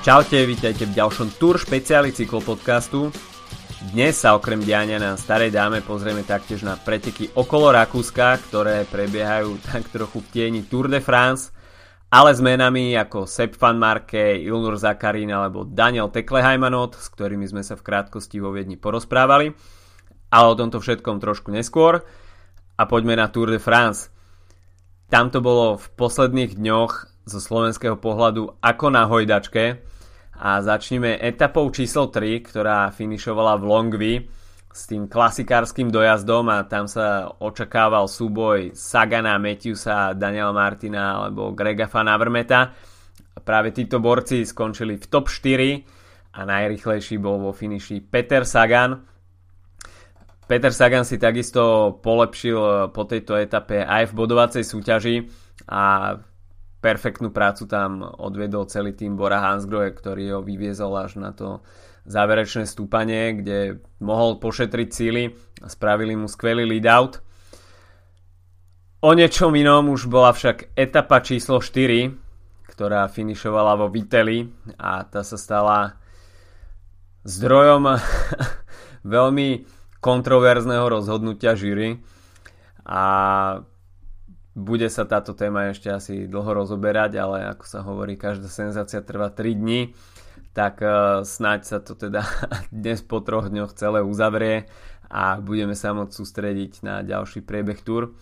Čaute, vítajte v ďalšom Tour špeciáli cyklopodcastu. Dnes sa okrem diania na Starej dáme pozrieme taktiež na preteky okolo Rakúska, ktoré prebiehajú tak trochu v tieni Tour de France, ale s menami ako Sepp van Marke, Ilnur Zakarin alebo Daniel Tekleheimanot, s ktorými sme sa v krátkosti vo Viedni porozprávali. Ale o tomto všetkom trošku neskôr. A poďme na Tour de France. Tam to bolo v posledných dňoch zo slovenského pohľadu ako na hojdačke a začneme etapou číslo 3, ktorá finišovala v Longvi s tým klasikárským dojazdom a tam sa očakával súboj Sagana, Matthewsa, Daniela Martina alebo Grega Van Avermeta. Práve títo borci skončili v top 4 a najrychlejší bol vo finiši Peter Sagan. Peter Sagan si takisto polepšil po tejto etape aj v bodovacej súťaži a perfektnú prácu tam odviedol celý tým Bora Hansgrohe, ktorý ho vyviezol až na to záverečné stúpanie, kde mohol pošetriť síly a spravili mu skvelý lead-out. O niečom inom už bola však etapa číslo 4, ktorá finišovala vo Viteli a tá sa stala zdrojom veľmi kontroverzného rozhodnutia jury a bude sa táto téma ešte asi dlho rozoberať, ale ako sa hovorí, každá senzácia trvá 3 dní, tak uh, snáď sa to teda dnes po troch dňoch celé uzavrie a budeme sa môcť sústrediť na ďalší priebeh túr.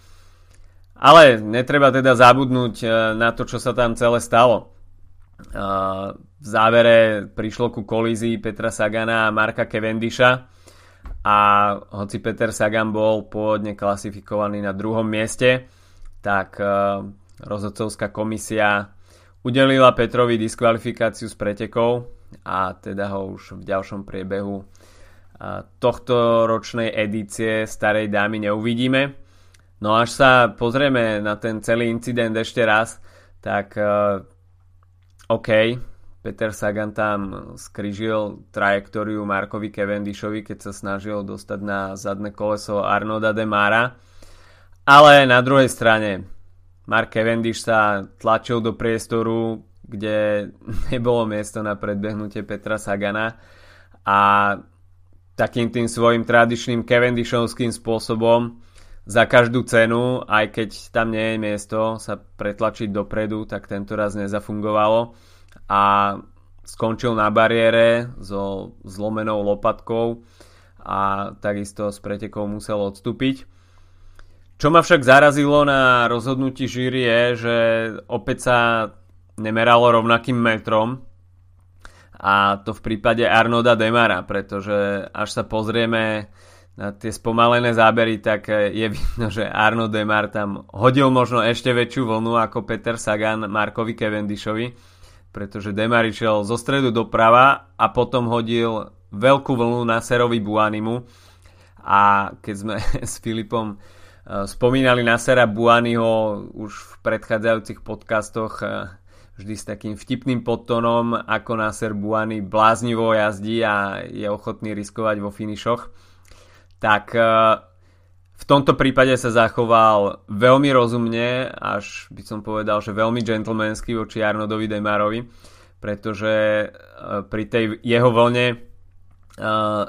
Ale netreba teda zabudnúť uh, na to, čo sa tam celé stalo. Uh, v závere prišlo ku kolízii Petra Sagana a Marka Cavendisha a hoci Peter Sagan bol pôvodne klasifikovaný na druhom mieste, tak eh, rozhodcovská komisia udelila Petrovi diskvalifikáciu z pretekov a teda ho už v ďalšom priebehu eh, tohto ročnej edície Starej dámy neuvidíme. No až sa pozrieme na ten celý incident ešte raz, tak uh, OK, Peter Sagan tam skrižil trajektóriu Markovi Cavendishovi, keď sa snažil dostať na zadné koleso Arnoda de Mara ale na druhej strane Mark Cavendish sa tlačil do priestoru, kde nebolo miesto na predbehnutie Petra Sagana a takým tým svojim tradičným Cavendishovským spôsobom za každú cenu, aj keď tam nie je miesto sa pretlačiť dopredu, tak tento raz nezafungovalo a skončil na bariére so zlomenou lopatkou a takisto s pretekou musel odstúpiť. Čo ma však zarazilo na rozhodnutí žíry je, že opäť sa nemeralo rovnakým metrom. A to v prípade Arnoda Demara, pretože až sa pozrieme na tie spomalené zábery, tak je vidno, že Arno Demar tam hodil možno ešte väčšiu vlnu ako Peter Sagan Markovi Cavendishovi, pretože Demar išiel zo stredu doprava a potom hodil veľkú vlnu na Serovi Buanimu. A keď sme s Filipom spomínali Nasera Buaniho už v predchádzajúcich podcastoch eh, vždy s takým vtipným podtónom, ako Nasser Buani bláznivo jazdí a je ochotný riskovať vo finišoch. Tak eh, v tomto prípade sa zachoval veľmi rozumne, až by som povedal, že veľmi gentlemansky voči Arnodovi Demarovi, pretože pri tej jeho vlne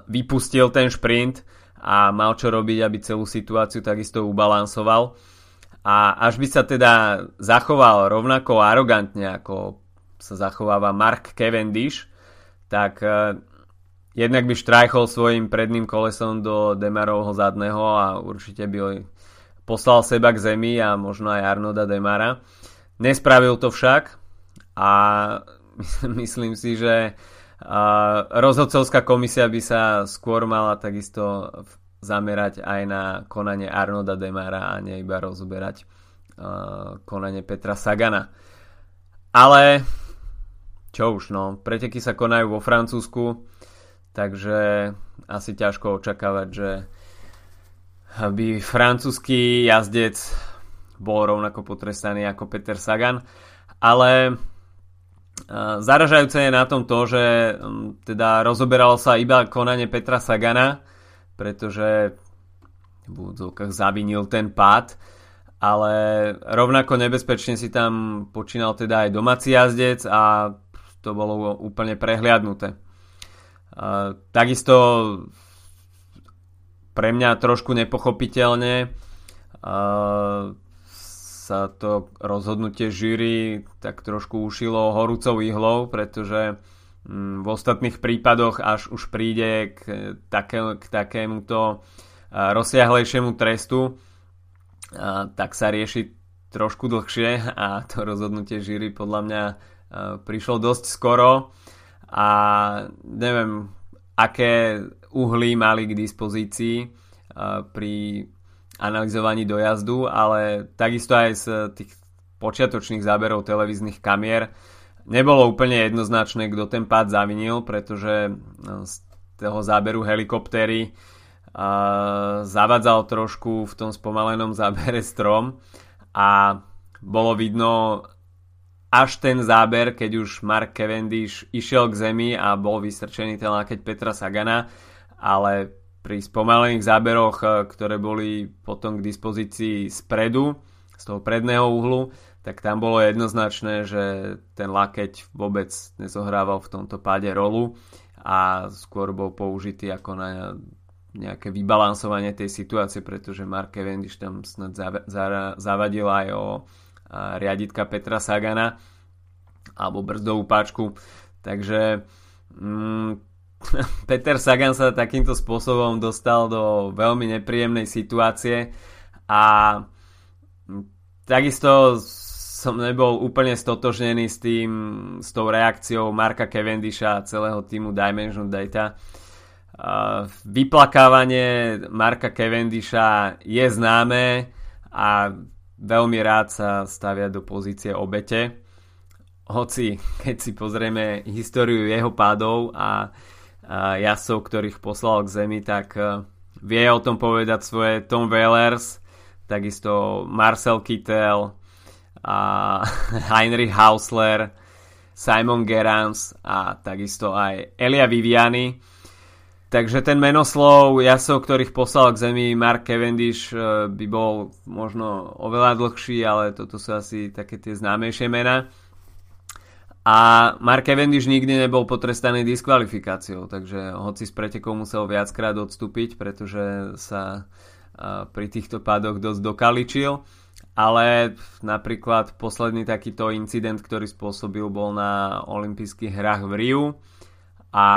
vypustil ten šprint, a mal čo robiť, aby celú situáciu takisto ubalansoval. A až by sa teda zachoval rovnako arogantne, ako sa zachováva Mark Cavendish, tak uh, jednak by štrajchol svojim predným kolesom do Demarovho zadného a určite by poslal seba k zemi a možno aj Arnoda Demara. Nespravil to však a myslím si, že a rozhodcovská komisia by sa skôr mala takisto zamerať aj na konanie Arnoda Demara a nie iba rozoberať uh, konanie Petra Sagana. Ale čo už no, preteky sa konajú vo Francúzsku, takže asi ťažko očakávať, že by francúzsky jazdec bol rovnako potrestaný ako Peter Sagan, ale Zaražajúce je na tom to, že mm, teda rozoberalo sa iba konanie Petra Sagana, pretože v úvodzovkách zavinil ten pád, ale rovnako nebezpečne si tam počínal teda aj domáci jazdec a to bolo úplne prehliadnuté. Takisto pre mňa trošku nepochopiteľne sa to rozhodnutie žíry tak trošku ušilo horúcou ihlou, pretože v ostatných prípadoch až už príde k, také, k takémuto rozsiahlejšiemu trestu, tak sa rieši trošku dlhšie a to rozhodnutie žíry podľa mňa prišlo dosť skoro a neviem, aké uhly mali k dispozícii pri analyzovaní dojazdu, ale takisto aj z tých počiatočných záberov televíznych kamier nebolo úplne jednoznačné, kto ten pád zavinil, pretože no, z toho záberu helikoptéry zavadzal trošku v tom spomalenom zábere strom a bolo vidno až ten záber, keď už Mark Cavendish išiel k zemi a bol vystrčený ten lakeť Petra Sagana, ale pri spomalených záberoch, e, ktoré boli potom k dispozícii spredu, z toho predného uhlu, tak tam bolo jednoznačné, že ten lakeť vôbec nezohrával v tomto páde rolu a skôr bol použitý ako na nejaké vybalansovanie tej situácie, pretože Mark Cavendish tam snad zavadil aj o riaditka Petra Sagana alebo brzdovú páčku. Takže mm, Peter Sagan sa takýmto spôsobom dostal do veľmi nepríjemnej situácie a takisto som nebol úplne stotožnený s tým, s tou reakciou Marka Cavendisha a celého týmu Dimension Data. Vyplakávanie Marka Cavendisha je známe a veľmi rád sa stavia do pozície obete. Hoci, keď si pozrieme históriu jeho pádov a jasov, ktorých poslal k zemi, tak e, vie o tom povedať svoje Tom Whalers, takisto Marcel Kittel a Heinrich Hausler, Simon Gerans a takisto aj Elia Viviani. Takže ten menoslov jasov, ktorých poslal k zemi Mark Cavendish e, by bol možno oveľa dlhší, ale toto sú asi také tie známejšie mená. A Mark Cavendish nikdy nebol potrestaný diskvalifikáciou, takže hoci s pretekou musel viackrát odstúpiť, pretože sa pri týchto pádoch dosť dokaličil. Ale napríklad posledný takýto incident, ktorý spôsobil, bol na olympijských hrách v Riu a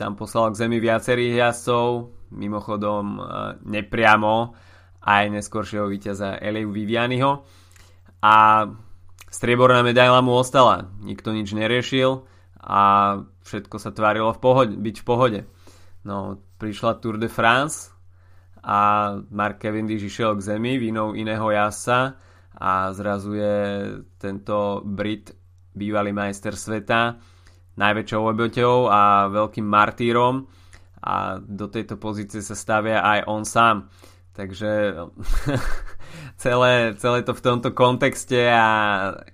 tam poslal k zemi viacerých jazdcov, mimochodom nepriamo aj neskoršieho víťaza Eliu Vivianiho. A strieborná medaila mu ostala. Nikto nič neriešil a všetko sa tvárilo v pohode, byť v pohode. No, prišla Tour de France a Mark Cavendish išiel k zemi vinou iného jasa a zrazu je tento Brit, bývalý majster sveta, najväčšou obeťou a veľkým martýrom a do tejto pozície sa stavia aj on sám. Takže celé, celé to v tomto kontexte a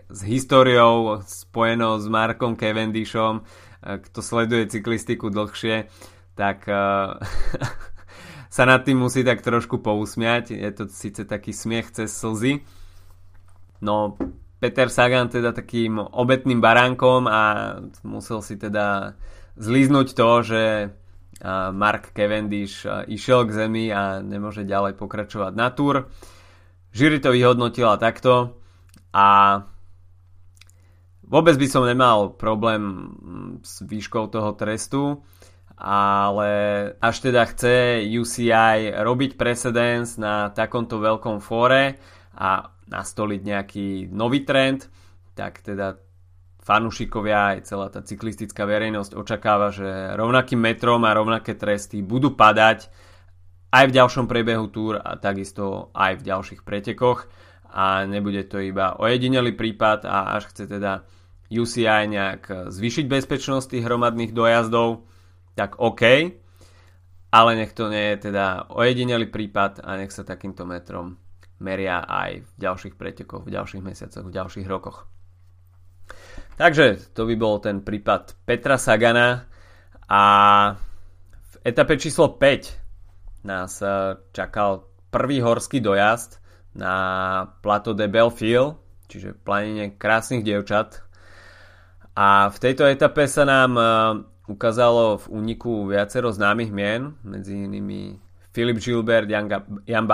s históriou spojenou s Markom Cavendishom, eh, kto sleduje cyklistiku dlhšie, tak uh, sa nad tým musí tak trošku pousmiať. Je to síce taký smiech cez slzy. No, Peter Sagan teda takým obetným baránkom a musel si teda zlíznuť to, že Mark Cavendish išiel k zemi a nemôže ďalej pokračovať na túr. Jury to vyhodnotila takto a vôbec by som nemal problém mm, s výškou toho trestu, ale až teda chce UCI robiť precedens na takomto veľkom fóre a nastoliť nejaký nový trend, tak teda fanúšikovia aj celá tá cyklistická verejnosť očakáva, že rovnakým metrom a rovnaké tresty budú padať aj v ďalšom priebehu túr a takisto aj v ďalších pretekoch. A nebude to iba ojedinelý prípad a až chce teda UCI nejak zvýšiť bezpečnosť tých hromadných dojazdov, tak OK, ale nech to nie je teda ojedinelý prípad a nech sa takýmto metrom meria aj v ďalších pretekoch, v ďalších mesiacoch, v ďalších rokoch. Takže to by bol ten prípad Petra Sagana a v etape číslo 5 nás eh, čakal prvý horský dojazd na Plato de Belfil, čiže planine krásnych dievčat. A v tejto etape sa nám ukázalo v úniku viacero známych mien, medzi inými Filip Gilbert, Jan, Jan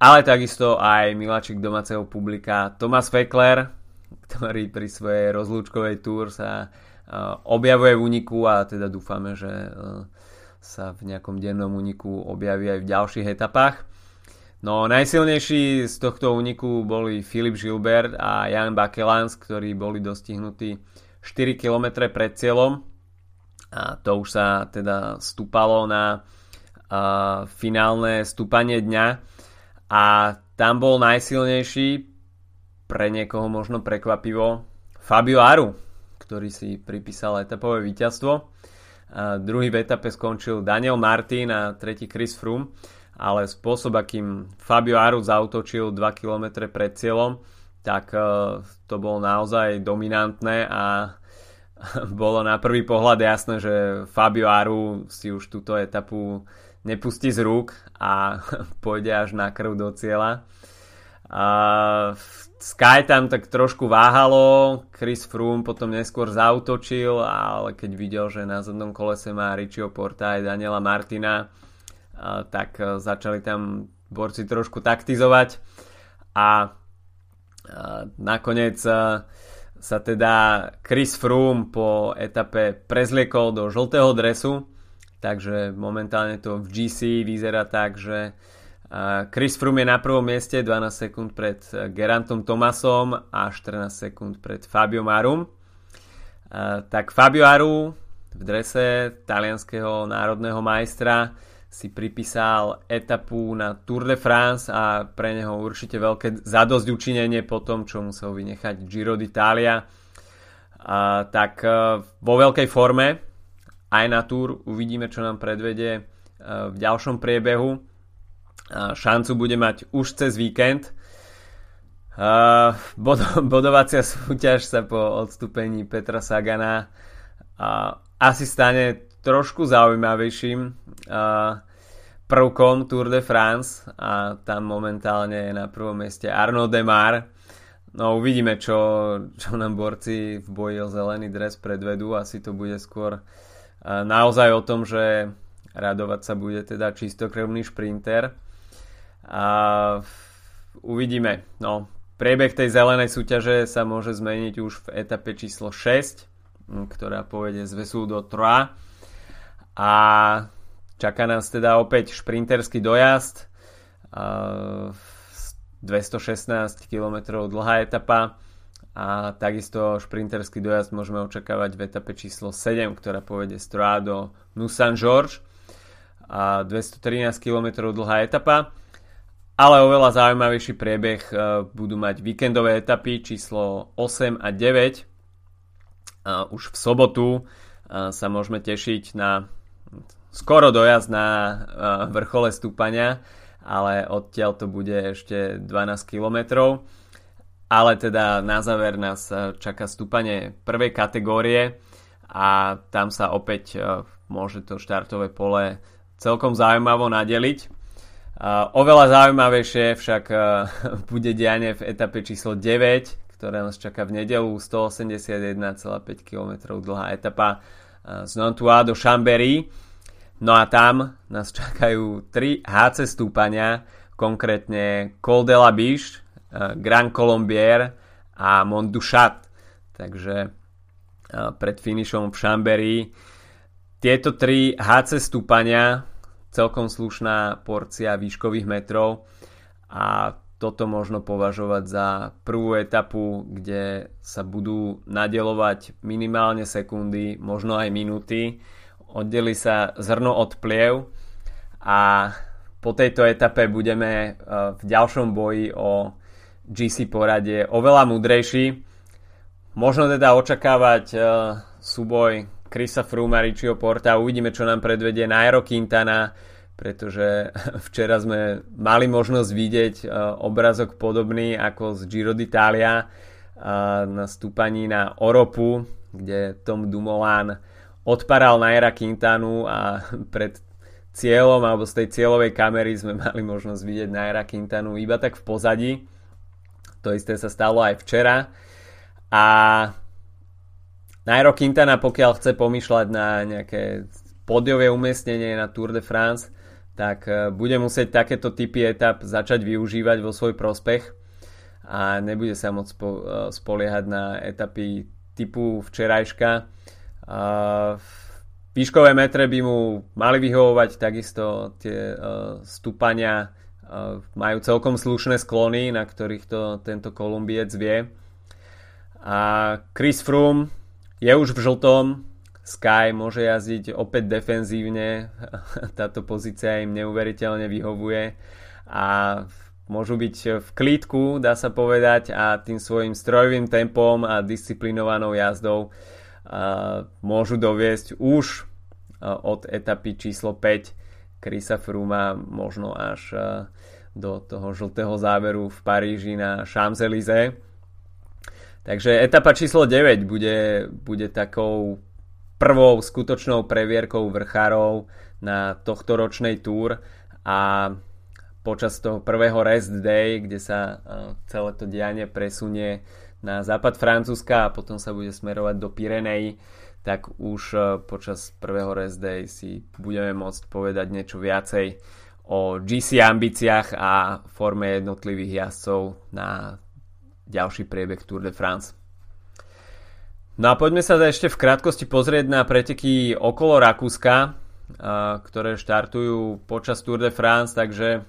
ale takisto aj miláčik domáceho publika Thomas Fekler, ktorý pri svojej rozlúčkovej túr sa objavuje v úniku a teda dúfame, že sa v nejakom dennom úniku objaví aj v ďalších etapách. No najsilnejší z tohto úniku boli Filip Gilbert a Jan Bakelans, ktorí boli dostihnutí 4 km pred cieľom. A to už sa teda stúpalo na uh, finálne stúpanie dňa a tam bol najsilnejší pre niekoho možno prekvapivo Fabio Aru, ktorý si pripísal etapové víťazstvo. A druhý v etape skončil Daniel Martin a tretí Chris Froome, ale spôsob, akým Fabio Aru zautočil 2 km pred cieľom, tak to bolo naozaj dominantné a bolo na prvý pohľad jasné, že Fabio Aru si už túto etapu nepustí z rúk a pôjde až na krv do cieľa. A Sky tam tak trošku váhalo, Chris Froome potom neskôr zautočil, ale keď videl, že na zadnom kolese má Richieho Porta aj Daniela Martina, tak e, začali tam borci trošku taktizovať a nakoniec e, sa teda Chris Froome po etape prezliekol do žltého dresu, takže momentálne to v GC vyzerá tak, že Chris Froome je na prvom mieste 12 sekúnd pred Gerantom Tomasom a 14 sekúnd pred Fabio Marum. Tak Fabio Aru v drese talianského národného majstra si pripísal etapu na Tour de France a pre neho určite veľké zadosť učinenie po tom, čo musel vynechať Giro d'Italia. A, tak e, vo veľkej forme aj na Tour uvidíme, čo nám predvede e, v ďalšom priebehu. A, šancu bude mať už cez víkend. A, bod, bodovacia súťaž sa po odstúpení Petra Sagana a, asi stane trošku zaujímavejším prvkom Tour de France a tam momentálne je na prvom mieste Arnaud Demar. No uvidíme, čo, čo nám borci v boji o zelený dres predvedú. Asi to bude skôr naozaj o tom, že radovať sa bude teda čistokrvný šprinter. A uvidíme. No, priebeh tej zelenej súťaže sa môže zmeniť už v etape číslo 6, ktorá povede z Vesu do Troa a čaká nás teda opäť šprinterský dojazd, 216 km dlhá etapa a takisto šprinterský dojazd môžeme očakávať v etape číslo 7, ktorá povede z Troa do Nusan George. A 213 km dlhá etapa ale oveľa zaujímavejší priebeh e, budú mať víkendové etapy číslo 8 a 9 a už v sobotu e, sa môžeme tešiť na skoro dojazd na uh, vrchole stúpania, ale odtiaľ to bude ešte 12 km. Ale teda na záver nás uh, čaká stúpanie prvej kategórie a tam sa opäť uh, môže to štartové pole celkom zaujímavo nadeliť. Oveľa zaujímavejšie však bude dianie v etape číslo 9, ktorá nás čaká v nedelu 181,5 km dlhá etapa z Nantua do Chambéry No a tam nás čakajú 3 HC stúpania, konkrétne Col de la Biche, eh, Grand Colombier a Mont du Chat. Takže eh, pred finišom v Chambéry tieto 3 HC stúpania, celkom slušná porcia výškových metrov a toto možno považovať za prvú etapu, kde sa budú nadelovať minimálne sekundy, možno aj minúty oddeli sa zrno od pliev a po tejto etape budeme e, v ďalšom boji o GC poradie oveľa múdrejší. Možno teda očakávať e, súboj Krisa Froome Porta. Uvidíme, čo nám predvedie Nairo Quintana, pretože včera sme mali možnosť vidieť e, obrazok podobný ako z Giro d'Italia na stúpaní na Oropu, kde Tom Dumoulin odparal Naira Quintanu a pred cieľom alebo z tej cieľovej kamery sme mali možnosť vidieť Naira Quintanu iba tak v pozadí. To isté sa stalo aj včera. A Nairo Quintana, pokiaľ chce pomýšľať na nejaké podiové umiestnenie na Tour de France, tak e, bude musieť takéto typy etap začať využívať vo svoj prospech a nebude sa môcť e, spoliehať na etapy typu včerajška. Výškové metre by mu mali vyhovovať, takisto tie stúpania majú celkom slušné sklony, na ktorých to tento Kolumbiec vie. A Chris Froome je už v žltom, Sky môže jazdiť opäť defenzívne, táto pozícia im neuveriteľne vyhovuje a môžu byť v klídku, dá sa povedať, a tým svojim strojovým tempom a disciplinovanou jazdou môžu doviesť už od etapy číslo 5 Krisa Fruma možno až do toho žltého záveru v Paríži na Champs-Élysées. Takže etapa číslo 9 bude, bude takou prvou skutočnou previerkou vrchárov na tohto ročnej túr a počas toho prvého rest day, kde sa e, celé to dianie presunie na západ Francúzska a potom sa bude smerovať do Pirenei, tak už e, počas prvého rest day si budeme môcť povedať niečo viacej o GC ambíciách a forme jednotlivých jazdcov na ďalší priebeh Tour de France. No a poďme sa ešte v krátkosti pozrieť na preteky okolo Rakúska, ktoré štartujú počas Tour de France, takže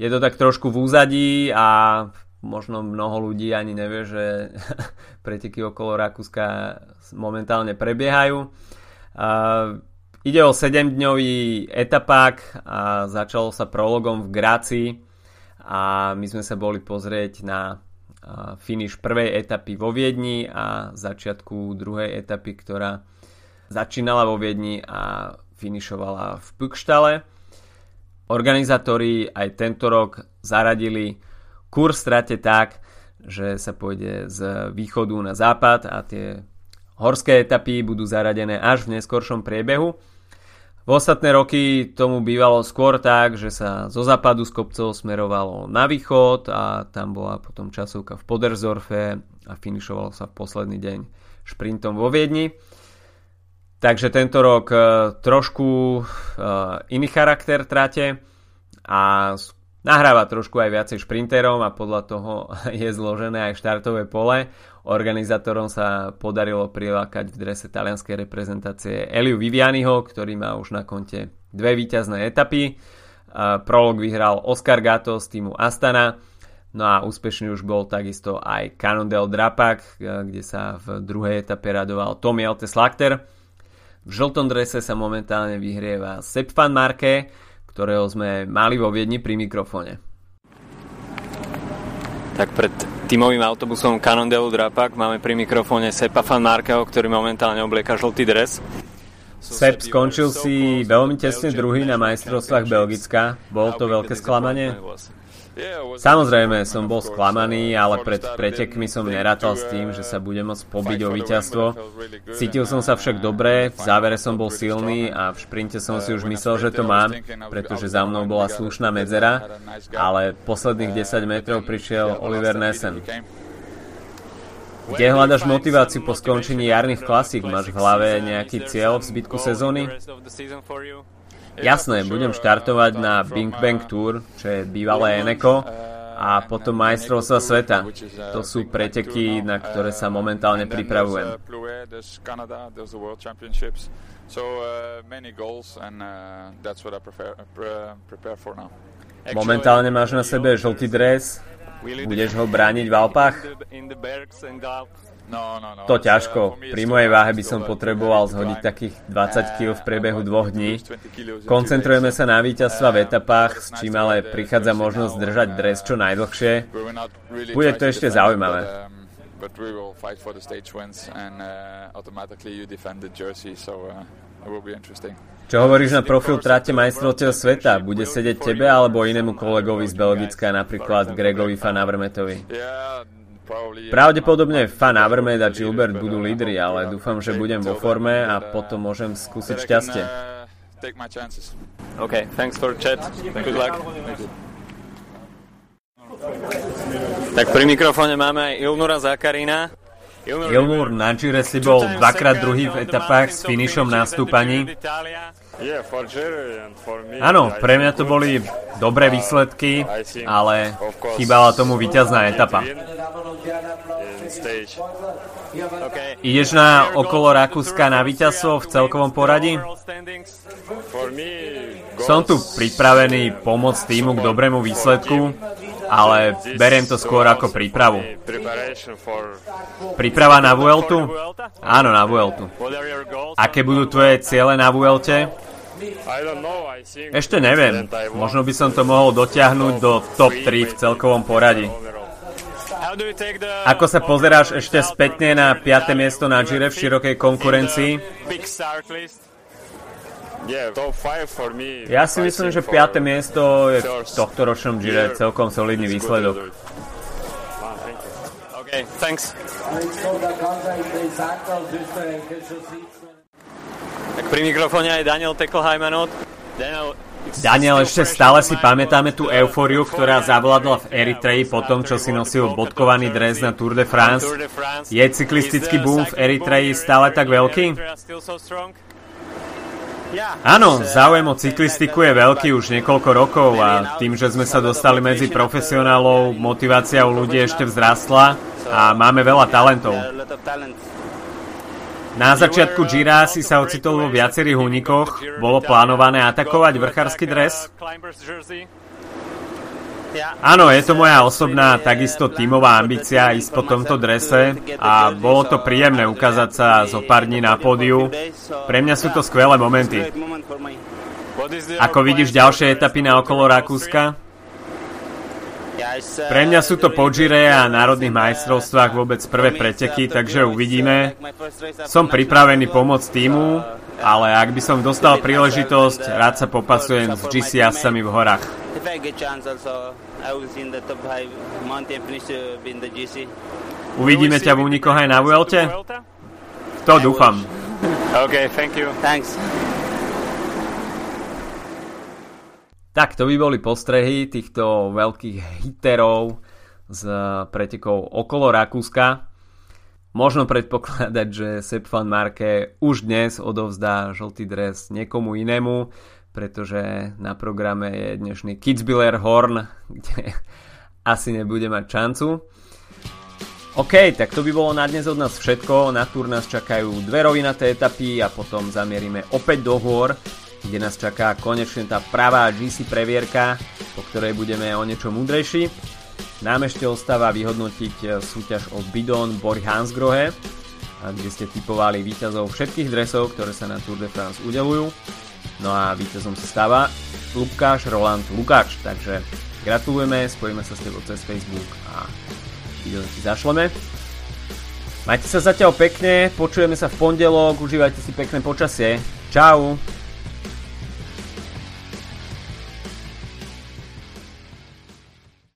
je to tak trošku v úzadí a možno mnoho ľudí ani nevie, že preteky okolo Rakúska momentálne prebiehajú. Ide o 7-dňový etapák a začalo sa prologom v Grácii a my sme sa boli pozrieť na finish prvej etapy vo Viedni a začiatku druhej etapy, ktorá začínala vo Viedni a finišovala v Pukštale. Organizátori aj tento rok zaradili kurz strate tak, že sa pôjde z východu na západ a tie horské etapy budú zaradené až v neskoršom priebehu. V ostatné roky tomu bývalo skôr tak, že sa zo západu z kopcov smerovalo na východ a tam bola potom časovka v Poderzorfe a finišovalo sa v posledný deň šprintom vo Viedni. Takže tento rok e, trošku e, iný charakter trate a nahráva trošku aj viacej šprinterom a podľa toho je zložené aj štartové pole. Organizátorom sa podarilo prilákať v drese talianskej reprezentácie Eliu Vivianiho, ktorý má už na konte dve víťazné etapy. Prolog vyhral Oscar Gato z týmu Astana. No a úspešný už bol takisto aj Cannondale Drapak, kde sa v druhej etape radoval Tommy Altes Slakter. V žltom drese sa momentálne vyhrieva Sepp van Marke, ktorého sme mali vo Viedni pri mikrofóne. Tak pred tímovým autobusom Cannondale Drapak máme pri mikrofóne Sepa Fan Markeho, ktorý momentálne oblieka žltý dres. Sep skončil si veľmi tesne druhý na majstrovstvách Belgicka. Bolo to veľké sklamanie? Samozrejme, som bol sklamaný, ale pred pretekmi som nerátal s tým, že sa bude môcť pobiť o víťazstvo. Cítil som sa však dobre, v závere som bol silný a v šprinte som si už myslel, že to mám, pretože za mnou bola slušná medzera, ale posledných 10 metrov prišiel Oliver Nessen. Kde hľadaš motiváciu po skončení jarných klasík? Máš v hlave nejaký cieľ v zbytku sezóny? Jasné, budem štartovať na Bing Bang Tour, čo je bývalé Eneko a potom majstrovstva sveta. To sú preteky, na ktoré sa momentálne pripravujem. Momentálne máš na sebe žltý dres, budeš ho brániť v Alpách? No, no, no. To ťažko. Pri mojej váhe by som potreboval zhodiť takých 20 kg v priebehu dvoch dní. Koncentrujeme sa na víťazstva v etapách, s čím ale prichádza možnosť držať dres čo najdlhšie. Bude to ešte zaujímavé. But we will fight for the stage wins and uh, automatically you defend the jersey, so uh, it will be interesting. Čo hovoríš na profil tráte majstrovstiev sveta? Bude sedieť tebe alebo inému kolegovi z Belgicka, napríklad Gregovi Van Avermetovi? Pravdepodobne Fan Avermed a Gilbert budú lídri, ale dúfam, že budem vo forme a potom môžem skúsiť šťastie. OK, thanks for chat. Good luck. Tak pri mikrofóne máme aj Ilnura Zakarína. Ilmur na Gire si bol dvakrát druhý v etapách s finišom na stúpaní. Áno, pre mňa to boli dobré výsledky, ale chýbala tomu víťazná etapa. Ideš na okolo Rakúska na víťazstvo v celkovom poradí? Som tu pripravený pomôcť týmu k dobrému výsledku, ale beriem to skôr ako prípravu. Príprava na Vueltu? Áno, na Vueltu. Aké budú tvoje ciele na Vuelte? Ešte neviem. Možno by som to mohol dotiahnuť do top 3 v celkovom poradí. Ako sa pozeráš ešte spätne na 5. miesto na Gire v širokej konkurencii? Ja si myslím, že 5. miesto je v tohto ročnom Gire celkom solidný výsledok. Okay, thanks. Tak pri mikrofóne aj Daniel Teklheimanot. Daniel, Daniel, ešte stále si pamätáme tú eufóriu, ktorá zavládla v Eritreji po tom, čo si nosil bodkovaný dres na Tour de France. Je cyklistický boom v Eritreji stále tak veľký? Áno, záujem o cyklistiku je veľký už niekoľko rokov a tým, že sme sa dostali medzi profesionálov, motivácia u ľudí ešte vzrastla a máme veľa talentov. Na začiatku Gira si sa ocitol vo viacerých únikoch. Bolo plánované atakovať vrchársky dres? Áno, je to moja osobná, takisto tímová ambícia ísť po tomto drese a bolo to príjemné ukázať sa zo pár dní na pódiu. Pre mňa sú to skvelé momenty. Ako vidíš ďalšie etapy na okolo Rakúska? Pre mňa sú to Podžire a národných majstrovstvách vôbec prvé preteky, takže uvidíme. Som pripravený pomôcť týmu, ale ak by som dostal príležitosť, rád sa popasujem s GC jazdcami v horách. Uvidíme ťa v únikoch aj na Vuelte? To dúfam. OK, thank you. Thanks. Tak to by boli postrehy týchto veľkých hiterov z pretekov okolo Rakúska. Možno predpokladať, že Sepp van Marke už dnes odovzdá žltý dres niekomu inému, pretože na programe je dnešný Kitzbühler Horn, kde asi nebude mať šancu. OK, tak to by bolo na dnes od nás všetko. Na túr nás čakajú dve rovinaté etapy a potom zamierime opäť do hôr kde nás čaká konečne tá pravá GC previerka, po ktorej budeme o niečo múdrejší. Nám ešte ostáva vyhodnotiť e, súťaž o Bidon Bori Hansgrohe, kde ste typovali víťazov všetkých dresov, ktoré sa na Tour de France udelujú. No a víťazom sa stáva Lukáš Roland Lukáč, takže gratulujeme, spojíme sa s tebou cez Facebook a video ti zašleme. Majte sa zatiaľ pekne, počujeme sa v pondelok, užívajte si pekné počasie. Čau!